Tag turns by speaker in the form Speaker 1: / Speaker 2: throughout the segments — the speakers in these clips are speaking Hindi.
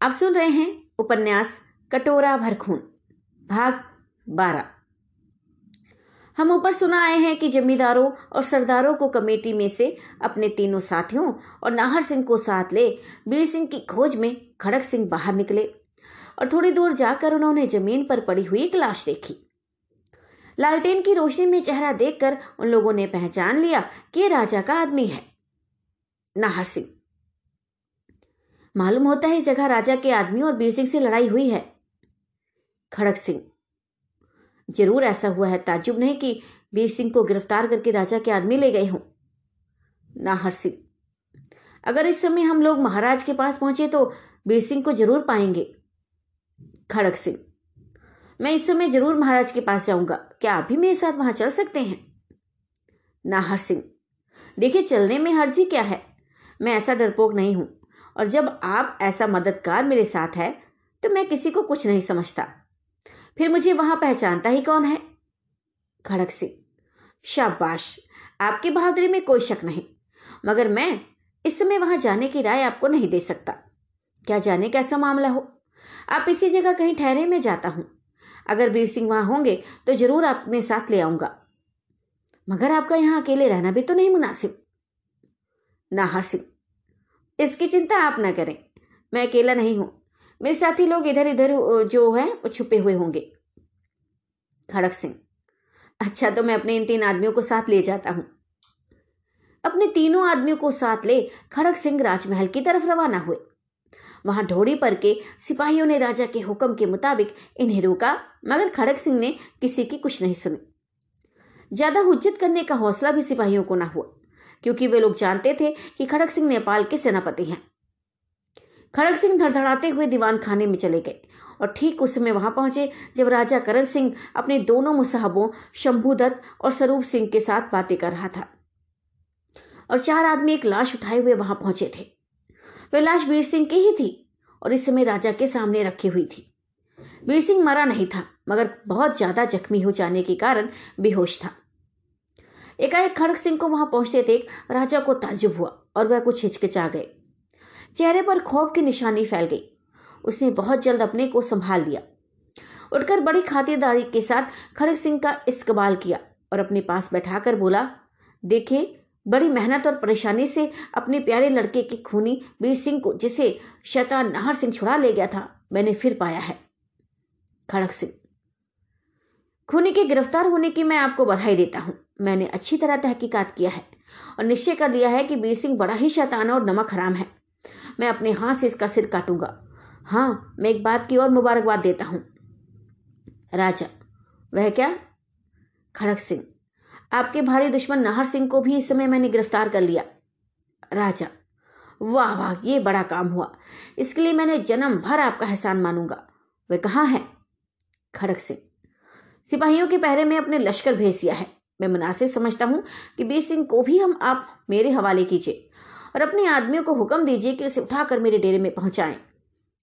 Speaker 1: आप सुन रहे हैं उपन्यास कटोरा भर खून, भाग बारह। हम ऊपर सुना आए हैं कि जमींदारों और सरदारों को कमेटी में से अपने तीनों साथियों और नाहर सिंह को साथ ले बीर सिंह की खोज में खड़क सिंह बाहर निकले और थोड़ी दूर जाकर उन्होंने ज़मीन पर पड़ी हुई एक लाश देखी। लालटेन की रोशनी में चेहरा देखकर उन लोगों ने पहचान लिया कि राजा का आदमी है। नाहर सिंह मालूम होता है इस जगह राजा के आदमी और बीर सिंह से लड़ाई हुई है। खड़क सिंह। ज़रूर ऐसा हुआ है ताजुब नहीं कि बीर सिंह को गिरफ़्तार करके राजा के आदमी ले गए हों। नाहर सिंह। अगर इस समय हम लोग महाराज के पास पहुँचे तो बीर सिंह को ज़रूर पाएँगे। खड़क सिंह। मैं इस समय ज़रूर महाराज के पास जाऊँगा। क्या आप भी मेरे साथ वहाँ चल सकते हैं? नाहर सिंह। देखिए, चलने में हर्जी क्या है? मैं ऐसा डरपोक नहीं हूँ। और जब आप ऐसा मददगार मेरे साथ है तो मैं किसी को कुछ नहीं समझता। फिर मुझे वहाँ पहचानता ही कौन है? खड़क सिंह शाबाश! आपकी बहादुरी में कोई शक नहीं। मगर मैं इस समय वहाँ जाने की राय आपको नहीं दे सकता। क्या जाने कैसा मामला हो? आप इसी जगह कहीं ठहरे में जाता हूँ। अगर वीर सिंह वहाँ होंगे तो ज़रूर आप अपने साथ ले आऊँगा। मगर आपका यहाँ अकेले रहना भी तो नहीं मुनासिब। नाहर सिंह। इसकी चिंता आप ना करें। मैं अकेला नहीं हूँ। मेरे साथी लोग इधर इधर जो है, वो छुपे हुए होंगे। खड़क सिंह अच्छा तो मैं अपने इन तीन आदमियों को साथ ले जाता हूँ। अपने तीनों आदमियों को साथ ले खड़क सिंह राजमहल की तरफ़ रवाना हुए। वहाँ ढोड़ी पर के सिपाहियों ने राजा के हुक्म के मुताबिक इन्हें रोका, मगर खड़क सिंह ने किसी की कुछ नहीं सुनी। ज़्यादा हुज्जत करने का हौसला भी सिपाहियों को ना हुआ। क्योंकि वे लोग जानते थे कि खड़क सिंह नेपाल के सेनापति हैं। खड़ग सिंह धड़धड़ाते हुए दीवान खाने में चले गए और ठीक उस समय वहाँ पहुँचे जब राजा करण सिंह अपने दोनों मुसाहबों, शंभुदत्त और स्वरूप सिंह के साथ बातें कर रहा था। और चार आदमी एक लाश उठाए हुए वहाँ पहुँचे थे। वह लाश वीर सिंह की ही थी और इस समय राजा के सामने रखी हुई थी। वीर सिंह मरा नहीं था, मगर बहुत ज़्यादा जख्मी हो जाने के कारण बेहोश था। एकाएक खड़ग सिंह को वहाँ पहुँचते देख राजा को ताजुब हुआ और वह कुछ हिचकिचा गए। चेहरे पर खौफ की निशानी फैल गई। उसने बहुत जल्द अपने को संभाल लिया। उठकर बड़ी खातिरदारी के साथ खड़ग सिंह का इस्तकबाल किया और अपने पास बैठाकर बोला देखिए बड़ी मेहनत और परेशानी से अपने प्यारे लड़के की खूनी वीर सिंह को, जिसे शैतान नाहर सिंह छुड़ा ले गया था, मैंने फिर पाया है। खड़ग सिंह खूनी के गिरफ़्तार होने की मैं आपको बधाई देता हूँ। मैंने अच्छी तरह तहकीकात किया है और निश्चय कर लिया है कि बीर सिंह बड़ा ही शैतान और नमक हराम है। मैं अपने हाथ से इसका सिर काटूँगा। हाँ मैं एक बात की और मुबारकबाद देता हूँ। राजा, वह क्या? खड़क सिंह। आपके भारी दुश्मन नाहर सिंह को भी इस समय मैंने गिरफ़्तार कर लिया। राजा, वाह वाह, ये बड़ा काम हुआ। इसके लिए मैंने जन्म भर आपका एहसान मानूँगा। वह कहाँ है? खड़क सिंह। सिपाहियों के पहरे में अपने लश्कर भेज दिया है। मैं मुनासिब समझता हूँ कि बीर सिंह को भी हम आप मेरे हवाले कीजिए और अपने आदमियों को हुक्म दीजिए कि उसे उठाकर मेरे डेरे में पहुंचाएँ।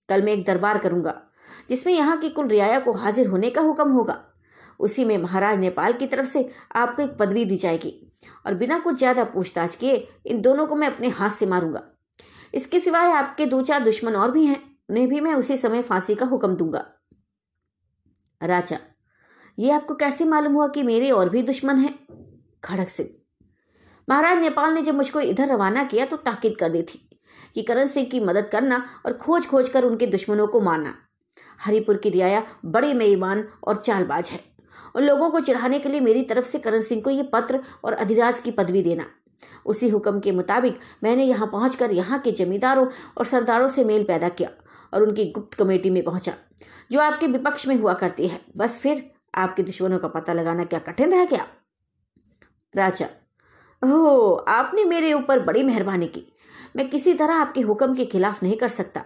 Speaker 1: कल मैं एक दरबार करूँगा, जिसमें यहाँ की कुल रियाया को हाजिर होने का हुक्म होगा। उसी में महाराज नेपाल की तरफ़ से आपको एक पदवी दी जाएगी और बिना कुछ ज़्यादा पूछताछ किए इन दोनों को मैं अपने हाथ से मारूँगा। इसके सिवाय आपके दो चार दुश्मन और भी हैं, उन्हें भी मैं उसी समय फांसी का हुक्म दूँगा। राजा ये आपको कैसे मालूम हुआ कि मेरे और भी दुश्मन हैं? खड़क सिंह। महाराज, नेपाल ने जब मुझको इधर रवाना किया तो ताकीद कर दी थी कि करण सिंह की मदद करना और खोज खोज कर उनके दुश्मनों को मारना। हरिपुर की रियाया बड़े मेहमान और चालबाज है। उन लोगों को चढ़ाने के लिए मेरी तरफ़ से करण सिंह को ये पत्र और अधिराज की पदवी देना। उसी हुक्म के मुताबिक मैंने यहाँ पहुंचकर यहाँ के जमींदारों और सरदारों से मेल पैदा किया और उनकी गुप्त कमेटी में पहुँचा, जो आपके विपक्ष में हुआ करती है। बस फिर आपके दुश्मनों का पता लगाना क्या कठिन रह गया? राजा, ओह, आपने मेरे ऊपर बड़ी मेहरबानी की। मैं किसी तरह आपके हुक्म के खिलाफ नहीं कर सकता।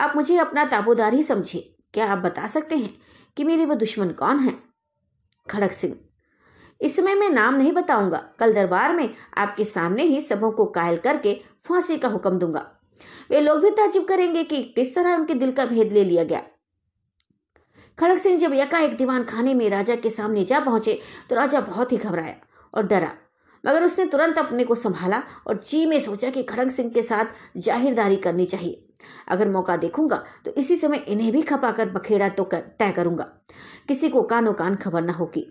Speaker 1: आप मुझे अपना ताबोदार ही समझिए। क्या आप बता सकते हैं कि मेरे वो दुश्मन कौन हैं? खड़क सिंह, इस समय मैं नाम नहीं बताऊँगा। कल दरबार में आपके सामने ही सबों को कायल करके फांसी का हुक्म दूँगा। वे लोग भी ताजुब करेंगे कि किस तरह उनके दिल का भेद ले लिया गया। खड़क सिंह जब यकाएक दीवान खाने में राजा के सामने जा पहुँचे तो राजा बहुत ही घबराया और डरा। मगर उसने तुरंत अपने को संभाला और जी में सोचा कि खड़ग सिंह के साथ जाहिरदारी करनी चाहिए। अगर मौका देखूँगा तो इसी समय इन्हें भी खपा कर बखेड़ा तो कर, तय करूँगा। किसी को कानो कान खबर न होगी।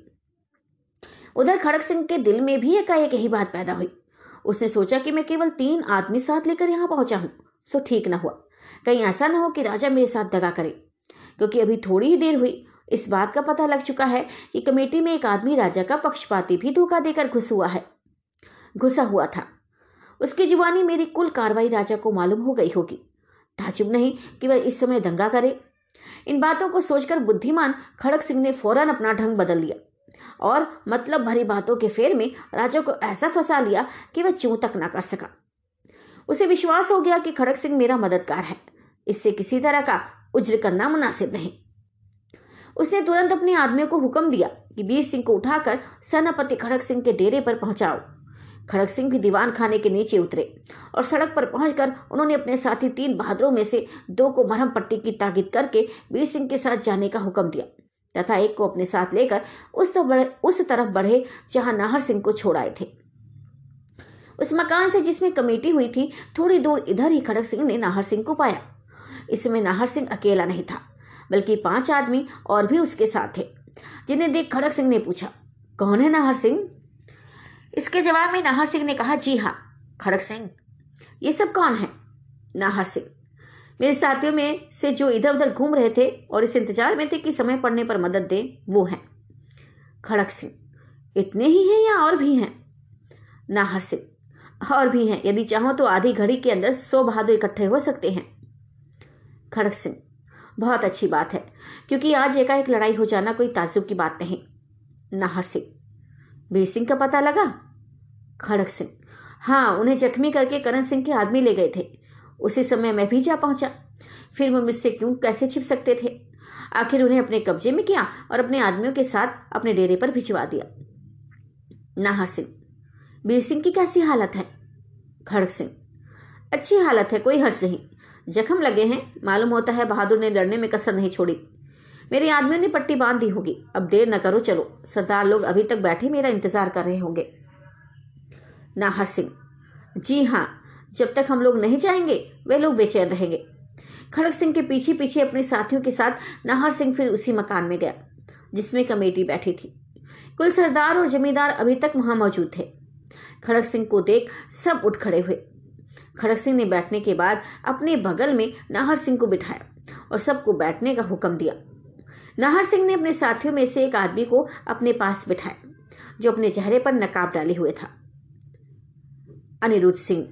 Speaker 1: उधर खड़ग सिंह के दिल में भी एकाएक यही बात पैदा हुई। उसने सोचा कि मैं केवल तीन आदमी साथ लेकर यहाँ पहुँचा हूँ सो ठीक न हुआ। कहीं ऐसा ना हो कि राजा मेरे साथ दगा करे। क्योंकि अभी थोड़ी ही देर हुई। इस बात का पता लग चुका है कि कमेटी में एक आदमी राजा का पक्षपाती भी धोखा देकर घुस हुआ है। घुसा हुआ था। उसकी जुबानी मेरी कुल कार्रवाई राजा को मालूम हो गई होगी। ताजुब नहीं कि वह इस समय दंगा करे। इन बातों को सोचकर बुद्धिमान खड़क सिंह ने फ़ौरन अपना ढंग बदल लिया और मतलब भरी बातों के फेर में राजा को ऐसा फंसा लिया कि वह चू तक ना कर सका। उसे विश्वास हो गया कि खड़क सिंह मेरा मददगार है। इससे किसी तरह का उज्र करना मुनासिब नहीं। उसने तुरंत अपने आदमियों को हुक्म दिया कि वीर सिंह को उठाकर सेनापति खड़क सिंह के डेरे पर पहुंचाओ। खड़क सिंह भी दीवान खाने के नीचे उतरे और सड़क पर पहुंचकर उन्होंने अपने साथी तीन बहादुरों में से दो को मरहम पट्टी की ताकीद करके वीर सिंह के साथ जाने का हुक्म दिया तथा एक को अपने साथ लेकर उस तरफ़ बढ़े उस तरफ़ बढ़े जहाँ नाहर सिंह को छोड़ आए थे। उस मकान से जिसमें कमेटी हुई थी, थोड़ी दूर इधर ही खड़क सिंह ने नाहर सिंह को पाया। इसमें नाहर सिंह अकेला नहीं था, बल्कि पाँच आदमी और भी उसके साथ थे, जिन्हें देख खड़क सिंह ने पूछा, कौन है नाहर सिंह? इसके जवाब में नाहर सिंह ने कहा, जी हाँ खड़क सिंह। ये सब कौन है? नाहर सिंह। मेरे साथियों में से जो इधर उधर घूम रहे थे और इस इंतज़ार में थे कि समय पड़ने पर मदद दें, वो हैं। खड़क सिंह। इतने ही हैं या और भी हैं? नाहर सिंह। और भी हैं। यदि चाहो तो आधी घड़ी के अंदर सौ बहादुर इकट्ठे हो सकते हैं। खड़क सिंह। बहुत अच्छी बात है, क्योंकि आज एकाएक लड़ाई हो जाना कोई ताजुब की बात नहीं। नाहर सिंह वीर सिंह का पता लगा? खड़क सिंह। हाँ उन्हें जख्मी करके करण सिंह के आदमी ले गए थे। उसी समय मैं भी जा पहुँचा। फिर वो मुझसे क्यों, कैसे छिप सकते थे? आखिर उन्हें अपने कब्जे में किया और अपने आदमियों के साथ अपने डेरे पर भिजवा दिया। नाहर सिंह वीर सिंह की कैसी हालत है? खड़क सिंह। अच्छी हालत है, कोई हर्ष नहीं। जख्म लगे हैं, मालूम होता है बहादुर ने लड़ने में कसर नहीं छोड़ी। मेरे आदमियों ने पट्टी बाँध दी होगी। अब देर न करो, चलो। सरदार लोग अभी तक बैठे, मेरा इंतज़ार कर रहे होंगे। नाहर सिंह, जी हाँ जब तक हम लोग नहीं जाएँगे, वे लोग बेचैन रहेंगे। खड़क सिंह के पीछे पीछे अपने साथियों के साथ नाहर सिंह फिर उसी मकान में गया, जिसमें कमेटी बैठी थी। कुल सरदार और जमींदार अभी तक वहाँ मौजूद थे। खड़क सिंह को देख सब उठ खड़े हुए। खड़क सिंह ने बैठने के बाद अपने बगल में नाहर सिंह को बिठाया और सबको बैठने का हुक्म दिया। नाहर सिंह ने अपने साथियों में से एक आदमी को अपने पास बिठाया, जो अपने चेहरे पर नकाब डाले हुए था। अनिरुद्ध सिंह,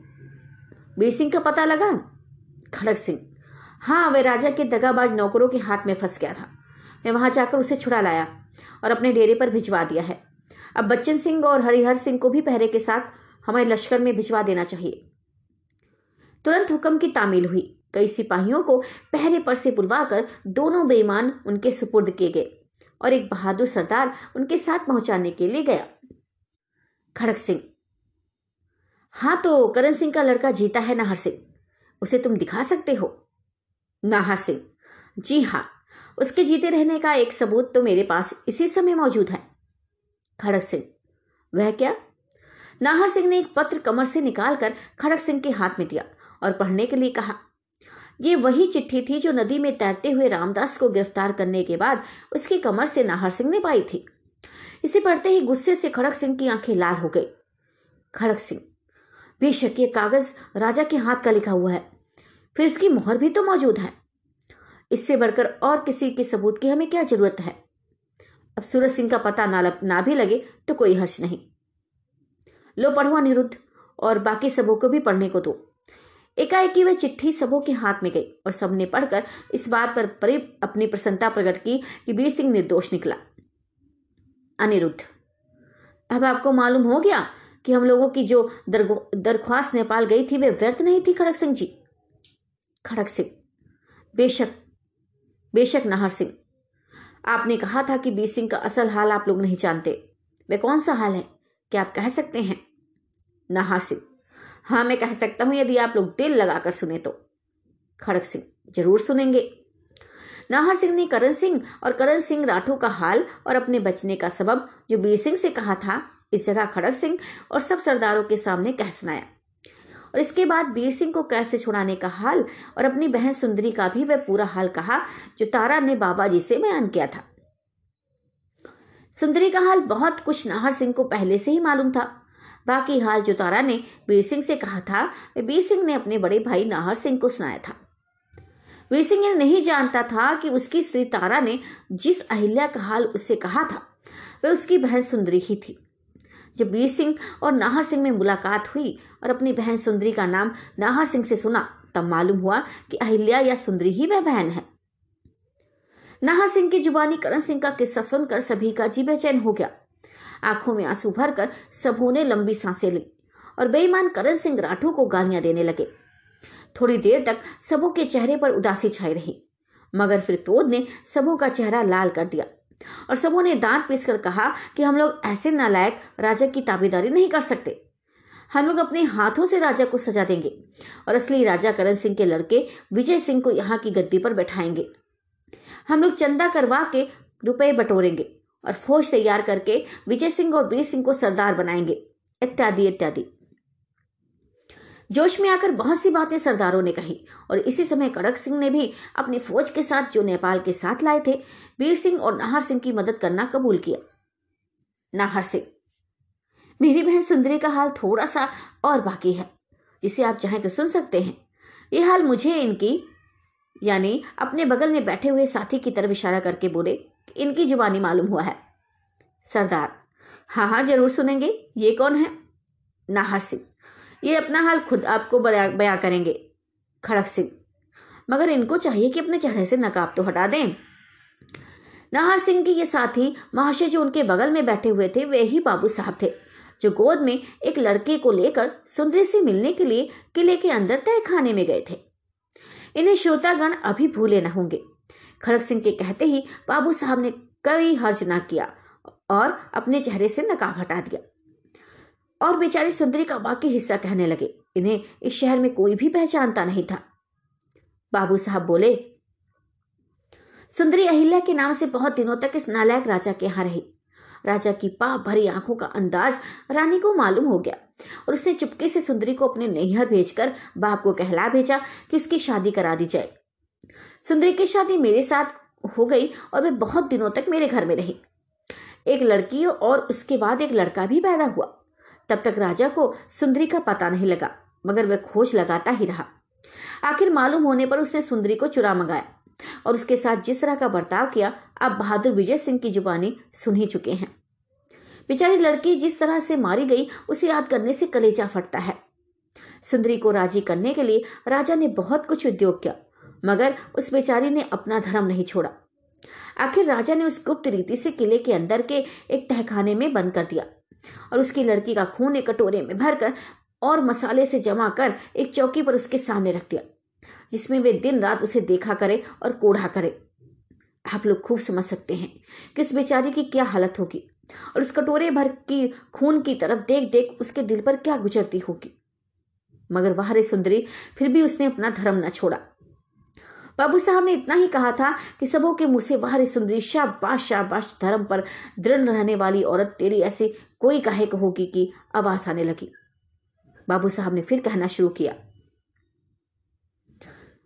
Speaker 1: वीर सिंह का पता लगा? खड़क सिंह हाँ वह राजा के दगाबाज नौकरों के हाथ में फंस गया था। मैं वहाँ जाकर उसे छुड़ा लाया और अपने डेरे पर भिजवा दिया है। अब बच्चन सिंह और हरिहर सिंह को भी पहरे के साथ हमारे लश्कर में भिजवा देना चाहिए। तुरंत हुक्म की तामील हुई। कई सिपाहियों को पहरे पर से बुलवाकर दोनों बेईमान उनके सुपुर्द किए गए और एक बहादुर सरदार उनके साथ पहुँचाने के लिए गया। खड़क सिंह। हाँ तो करण सिंह का लड़का जीता है नाहर सिंह। उसे तुम दिखा सकते हो? नाहर सिंह। जी हाँ उसके जीते रहने का एक सबूत तो मेरे पास इसी समय मौजूद है। खड़क सिंह। वह क्या? नाहर सिंह ने एक पत्र कमर से निकालकर खड़क सिंह के हाथ में दिया। और पढ़ने के लिए कहा। ये वही चिट्ठी थी जो नदी में तैरते हुए रामदास को गिरफ़्तार करने के बाद उसकी कमर से नाहर सिंह ने पाई थी। इसे पढ़ते ही गुस्से से खड़क सिंह की आँखें लाल हो गई। खड़क सिंह बेशक ये कागज़ राजा के हाथ का लिखा हुआ है फिर उसकी मोहर भी तो मौजूद है। इससे बढ़कर और किसी के सबूत की हमें क्या ज़रूरत है? अब सूरज सिंह का पता ना, लग, ना भी लगे तो कोई हर्ष नहीं। लो पढ़ो अनिरुद्ध और बाकी सबों को भी पढ़ने को दो। एकाएकी वह चिट्ठी सबों के हाथ में गई और सबने पढ़कर इस बात पर अपनी प्रसन्नता प्रकट की कि वीर सिंह निर्दोष निकला। अनिरुद्ध, अब आपको मालूम हो गया कि हम लोगों की जो दरख्वास्त नेपाल गई थी, वे व्यर्थ नहीं थी, खड़क सिंह जी? खड़क सिंह, बेशक बेशक नाहर सिंह। आपने कहा था कि बी सिंह का असल हाल आप लोग नहीं जानते। वे कौन सा हाल है? क्या आप कह सकते हैं? नाहर सिंह हाँ मैं कह सकता हूँ, यदि आप लोग दिल लगाकर सुने तो। खड़क सिंह ज़रूर सुनेंगे। नाहर सिंह ने करण सिंह और करण सिंह राठौर का हाल और अपने बचने का सबब जो बीर सिंह से कहा था, इस जगह खड़क सिंह और सब सरदारों के सामने कह सुनाया। और इसके बाद बीर सिंह को कैसे छुड़ाने का हाल और अपनी बहन सुंदरी का भी वह पूरा हाल कहा, जो तारा ने बाबा जी से बयान किया था। सुंदरी का हाल बहुत कुछ नाहर सिंह को पहले से ही मालूम था। बाकी हाल जो तारा ने वीर सिंह से कहा था वीर सिंह ने अपने बड़े भाई नाहर सिंह को सुनाया था। वीर सिंह नहीं जानता था कि उसकी स्त्री तारा ने जिस अहिल्या का हाल उससे कहा था, वह उसकी बहन सुंदरी ही थी। जब वीर सिंह और नाहर सिंह में मुलाकात हुई और अपनी बहन सुंदरी का नाम नाहर सिंह से सुना, तब मालूम हुआ कि अहिल्या या सुंदरी ही वह बहन है। नाहर सिंह की जुबानी करण सिंह का किस्सा सुनकर सभी का जी बेचैन हो गया। आँखों में आँसू भरकर सबों ने लंबी साँसें ली और बेईमान करण सिंह राठौर को गालियाँ देने लगे। थोड़ी देर तक सबों के चेहरे पर उदासी छाई रही, मगर फिर क्रोध ने सबों का चेहरा लाल कर दिया और सबों ने दांत पीसकर कहा कि हम लोग ऐसे नालायक राजा की ताबेदारी नहीं कर सकते। हम लोग अपने हाथों से राजा को सजा देंगे और असली राजा करण सिंह के लड़के विजय सिंह को यहाँ की गद्दी पर बैठाएँगे। हम लोग चंदा करवा के रुपए बटोरेंगे। और फौज तैयार करके विजय सिंह और वीर सिंह को सरदार बनाएँगे। इत्यादि इत्यादि। जोश में आकर बहुत सी बातें सरदारों ने कही और इसी समय कड़क सिंह ने भी अपनी फौज के साथ जो नेपाल के साथ लाए थे, वीर सिंह और नाहर सिंह की मदद करना कबूल किया। नाहर सिंह, मेरी बहन सुंदरी का हाल थोड़ा सा और बाकी है, इसे आप चाहें तो सुन सकते हैं। यह हाल मुझे इनकी, यानी अपने बगल में बैठे हुए साथी की तरफ़ इशारा करके बोले इनकी जुबानी मालूम हुआ है। सरदार हाँ हाँ ज़रूर सुनेंगे। ये कौन है? नाहर सिंह। ये अपना हाल खुद आपको बयां करेंगे। खड़क सिंह। मगर इनको चाहिए कि अपने चेहरे से नकाब तो हटा दें। नाहर सिंह के ये साथी, महाशय जो उनके बगल में बैठे हुए थे, वे ही बाबू साहब थे, जो गोद में एक लड़के को लेकर सुंदरी से मिलने के लिए किले के अंदर तय खाने में गए थे। इन्हें श्रोतागण अभी भूले न होंगे। खड़ग सिंह के कहते ही बाबू साहब ने कई हर्ज ना किया और अपने चेहरे से नकाब हटा दिया। और बेचारी सुंदरी का बाकी हिस्सा कहने लगे। इन्हें इस शहर में कोई भी पहचानता नहीं था। बाबू साहब बोले, सुंदरी अहिल्या के नाम से बहुत दिनों तक इस नालायक राजा के यहाँ रही। राजा की पाप भरी आँखों का अंदाज रानी को मालूम हो गया और उसने चुपके से सुंदरी को अपने नैहर भेजकर बाप को कहला भेजा कि उसकी शादी करा दी जाए। सुंदरी की शादी मेरे साथ हो गई और वे बहुत दिनों तक मेरे घर में रही। एक लड़की और उसके बाद एक लड़का भी पैदा हुआ। तब तक राजा को सुंदरी का पता नहीं लगा, मगर वह खोज लगाता ही रहा। आखिर मालूम होने पर उसने सुंदरी को चुरा मंगाया और उसके साथ जिस तरह का बर्ताव किया, अब बहादुर विजय सिंह की जुबानी सुन ही चुके हैं। बेचारी लड़की जिस तरह से मारी गई, उसे याद करने से कलेजा फटता है। सुंदरी को राज़ी करने के लिए राजा ने बहुत कुछ उद्योग किया। मगर उस बेचारी ने अपना धर्म नहीं छोड़ा। आखिर राजा ने उस गुप्त रीति से किले के अंदर के एक तहखाने में बंद कर दिया और उसकी लड़की का खून एक कटोरे में भरकर और मसाले से जमा कर एक चौकी पर उसके सामने रख दिया, जिसमें वे दिन रात उसे देखा करे और कोढ़ा करे। आप लोग खूब समझ सकते हैं कि उस बेचारी की क्या हालत होगी और उस कटोरे भर की खून की तरफ़ देख देख उसके दिल पर क्या गुजरती होगी। मगर वाह रे सुंदरी, फिर भी उसने अपना धर्म न छोड़ा। बाबू साहब ने इतना ही कहा था कि सबों के मुँह से वाह रे सुंदरी शाबाश शाबाश धर्म पर दृढ़ रहने वाली औरत तेरी ऐसी कोई कहे होगी कि आवाज़ आने लगी। बाबू साहब ने फिर कहना शुरू किया।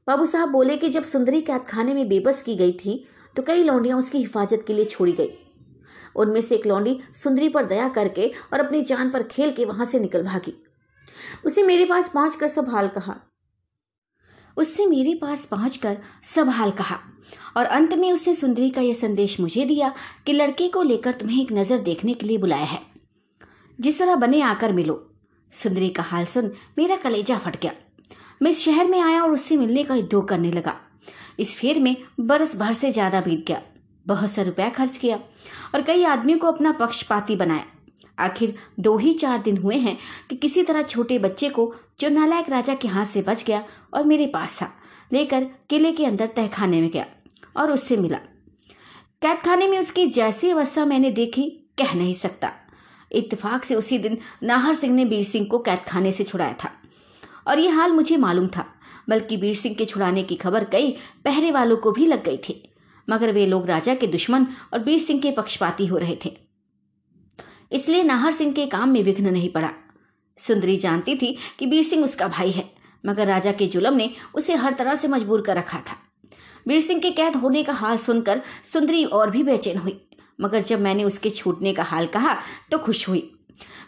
Speaker 1: बाबू साहब बोले कि जब सुंदरी कैद खाने में बेबस की गई थी तो कई लौंडियाँ उसकी हिफाजत के लिए छोड़ी गई। उनमें से एक लौंडी सुंदरी पर दया करके और अपनी जान पर खेल के वहाँ से निकल भागी। उसे मेरे पास पहुँच कर सब हाल कहा। उसने मेरे पास पहुंचकर सब हाल कहा। और अंत में उसने सुंदरी का यह संदेश मुझे दिया कि लड़के को लेकर तुम्हें एक नज़र देखने के लिए बुलाया है। जिस तरह बने आकर मिलो। सुंदरी का हाल सुन मेरा कलेजा फट गया। मैं शहर में आया और उससे मिलने का उद्योग करने लगा। इस फेर में बरस भर से ज़्यादा बीत गया। बहुत सा रुपया खर्च किया और कई आदमियों को अपना पक्षपाती बनाया। आखिर दो ही चार दिन हुए हैं कि किसी तरह छोटे बच्चे को जो नालायक राजा के हाथ से बच गया और मेरे पास था, लेकर किले के अंदर तहखाने में गया और उससे मिला। कैद खाने में उसकी जैसी अवस्था मैंने देखी, कह नहीं सकता। इत्तेफाक से उसी दिन नाहर सिंह ने बीर सिंह को कैद खाने से छुड़ाया था। और यह हाल मुझे मालूम था, बल्कि बीर सिंह के छुड़ाने की खबर कई पहरे वालों को भी लग गई थी। मगर वे लोग राजा के दुश्मन और बीर सिंह के पक्षपाती हो रहे थे। इसलिए नाहर सिंह के काम में विघ्न नहीं पड़ा। सुंदरी जानती थी कि बीर सिंह उसका भाई है, मगर राजा के जुलम ने उसे हर तरह से मजबूर कर रखा था। वीर सिंह के कैद होने का हाल सुनकर सुंदरी और भी बेचैन हुई, मगर जब मैंने उसके छूटने का हाल कहा तो खुश हुई।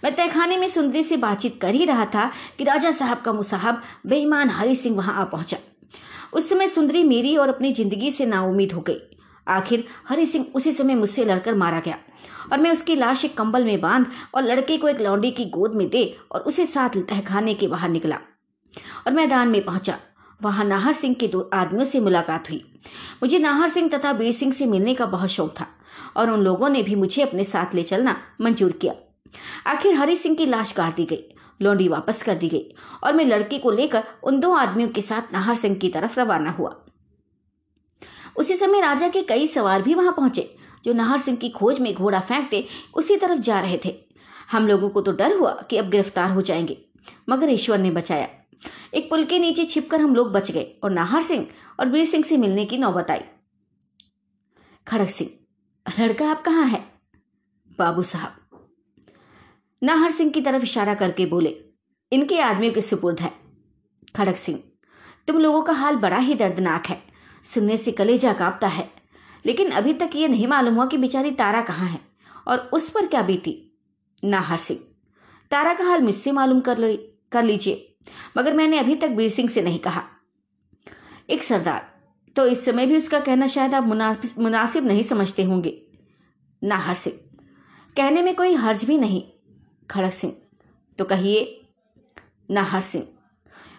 Speaker 1: मैं तहखाने में सुंदरी से बातचीत कर ही रहा था कि राजा साहब का मुसाहब बेईमान हरि सिंह वहाँ आ पहुँचा। उस समय सुंदरी मेरी और अपनी ज़िंदगी से नाउमीद हो गई। आखिर हरि सिंह उसी समय मुझसे लड़कर मारा गया और मैं उसकी लाश एक कंबल में बाँध और लड़के को एक लौंडी की गोद में दे और उसे साथ तहखाने के बाहर निकला और मैदान में पहुँचा। वहाँ नाहर सिंह के दो आदमियों से मुलाकात हुई। मुझे नाहर सिंह तथा बीर सिंह से मिलने का बहुत शौक था और उन लोगों ने भी मुझे अपने साथ ले चलना मंजूर किया। आखिर हरि सिंह की लाश काट दी गई, लौंडी वापस कर दी गई और मैं लड़के को लेकर उन दो आदमियों के साथ नाहर सिंह की तरफ़ रवाना हुआ। उसी समय राजा के कई सवार भी वहाँ पहुँचे, जो नाहर सिंह की खोज में घोड़ा फेंकते उसी तरफ़ जा रहे थे। हम लोगों को तो डर हुआ कि अब गिरफ़्तार हो जाएँगे, मगर ईश्वर ने बचाया। एक पुल के नीचे छिपकर हम लोग बच गए और नाहर सिंह और वीर सिंह से मिलने की नौबत आई। खड़क सिंह, लड़का आप कहाँ है? बाबू साहब। नाहर सिंह की तरफ़ इशारा करके बोले, इनके आदमियों के सुपुर्द है। खड़क सिंह, तुम लोगों का हाल बड़ा ही दर्दनाक है। सुनने से कलेजा कांपता है। लेकिन अभी तक ये नहीं मालूम हुआ कि बेचारी तारा कहाँ है, और उस पर क्या बीती। नाहर सिंह तारा का हाल मुझसे मालूम कर ली, कर लीजिए, मगर मैंने अभी तक वीर सिंह से नहीं कहा। एक सरदार तो इस समय भी उसका कहना शायद आप मुनासिब नहीं समझते होंगे। नाहर सिंह कहने में कोई हर्ज भी नहीं खड़क सिंह। तो कहिए नाहर सिंह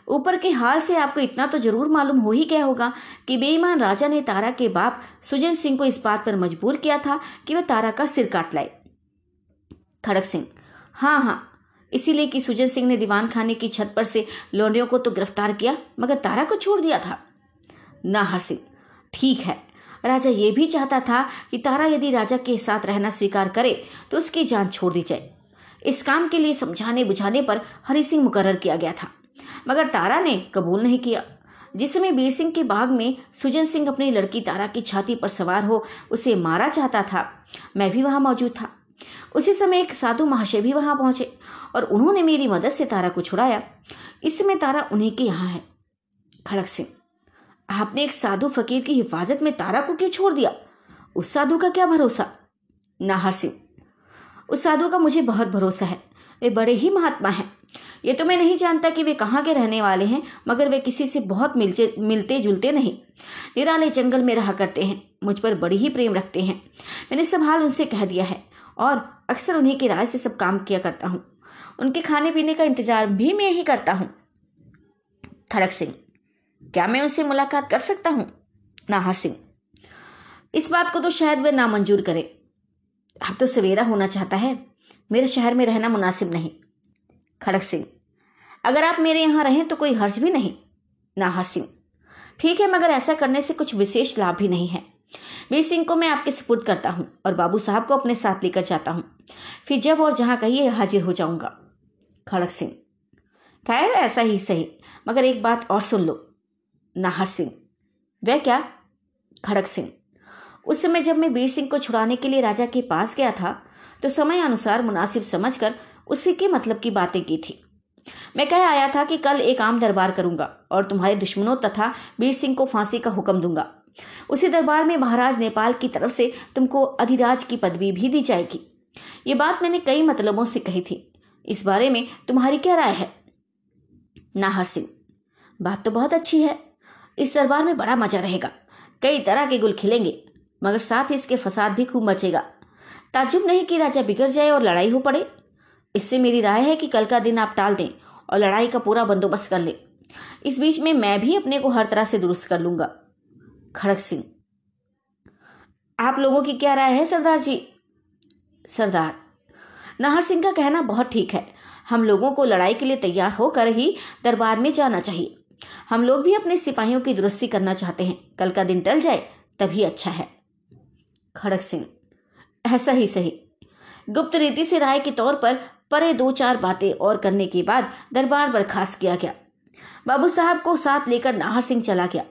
Speaker 1: ऊपर के हाल से आपको इतना तो ज़रूर मालूम हो ही गया होगा कि बेईमान राजा ने तारा के बाप सुजन सिंह को इस बात पर मजबूर किया था कि वह तारा का सिर काट लाए। खड़क सिंह हाँ हाँ इसीलिए कि सुजन सिंह ने दीवान खाने की छत पर से लौंडियों को तो गिरफ़्तार किया, मगर तारा को छोड़ दिया था। नाहर सिंह, ठीक है, राजा ये भी चाहता था कि तारा यदि राजा के साथ रहना स्वीकार करे तो उसकी जान छोड़ दी जाए। इस काम के लिए समझाने बुझाने पर हरि सिंह मुकर्र किया गया था। मगर तारा ने कबूल नहीं किया। जिस समय बीर सिंह के बाग में सुजन सिंह अपनी लड़की तारा की छाती पर सवार हो, उसे मारा चाहता था, मैं भी वहाँ मौजूद था। उसी समय एक साधु महाशय भी वहाँ पहुँचे और उन्होंने मेरी मदद से तारा को छुड़ाया। इस समय तारा उन्हीं के यहाँ है। खड़क सिंह, आपने एक साधु फकीर की हिफाजत में तारा को क्यों छोड़ दिया? उस साधु का क्या भरोसा? नाहर सिंह, उस साधु का मुझे बहुत भरोसा है। वे बड़े ही महात्मा हैं। ये तो मैं नहीं जानता कि वे कहाँ के रहने वाले हैं, मगर वे किसी से बहुत मिलचे, मिलते जुलते नहीं। निराले जंगल में रहा करते हैं, मुझ पर बड़ी ही प्रेम रखते हैं। मैंने सब हाल उनसे कह दिया है, और अक्सर उन्हीं की राय से सब काम किया करता हूँ। उनके खाने पीने का इंतज़ार भी मैं ही करता हूँ। खड़क सिंह, क्या मैं उनसे मुलाकात कर सकता हूँ? नाहर सिंह, इस बात को तो शायद वे नामंजूर करें। अब तो सवेरा होना चाहता है, मेरे शहर में रहना मुनासिब नहीं। खड़क सिंह अगर आप मेरे यहाँ रहें तो कोई हर्ज भी नहीं। नाहर सिंह ठीक है, मगर ऐसा करने से कुछ विशेष लाभ भी नहीं है। वीर सिंह को मैं आपके सपुर्द करता हूँ और बाबू साहब को अपने साथ लेकर जाता हूँ। फिर जब और जहाँ कहिए, हाजिर हो जाऊँगा। खड़क सिंह। खैर, ऐसा ही सही, मगर एक बात और सुन लो। नाहर सिंह वह क्या? खड़क सिंह। उस समय जब मैं वीर सिंह को छुड़ाने के लिए राजा के पास गया था तो समय अनुसार मुनासिब समझकर उसी के मतलब की बातें की थी। मैं कह आया था कि कल एक आम दरबार करूँगा और तुम्हारे दुश्मनों तथा वीर सिंह को फांसी का हुक्म दूँगा। उसी दरबार में महाराज नेपाल की तरफ़ से तुमको अधिराज की पदवी भी दी जाएगी। ये बात मैंने कई मतलबों से कही थी। इस बारे में तुम्हारी क्या राय है? नाहर सिंह, बात तो बहुत अच्छी है। इस दरबार में बड़ा मज़ा रहेगा। कई तरह के गुल खिलेंगे, मगर साथ ही इसके फसाद भी खूब मचेगा। ताजुब नहीं कि राजा बिगड़ जाए और लड़ाई हो पड़े। इससे मेरी राय है कि कल का दिन आप टाल दें और लड़ाई का पूरा बंदोबस्त कर ले। इस बीच में मैं भी अपने को हर तरह से दुरुस्त कर लूँगा। खड़क सिंह। आप लोगों की क्या राय है, सरदार जी? सरदार। नाहर सिंह का कहना बहुत ठीक है। हम लोगों को लड़ाई के लिए तैयार होकर ही दरबार में जाना चाहिए। हम लोग भी अपने सिपाहियों की दुरुस्ती करना चाहते हैं। कल का दिन टल जाए, तभी अच्छा है। खड़क सिंह। ऐसा ही सही। गुप्त रीति से राय के तौर पर परे दो चार बातें और करने के बाद दरबार बर्खास्त किया गया। बाबू साहब को साथ लेकर नाहर सिंह चला गया।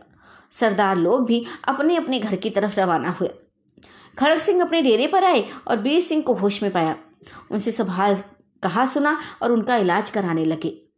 Speaker 1: सरदार लोग भी अपने अपने घर की तरफ़ रवाना हुए। खड़ग सिंह अपने डेरे पर आए और बीर सिंह को होश में पाया। उनसे सब हाल कहा सुना और उनका इलाज कराने लगे।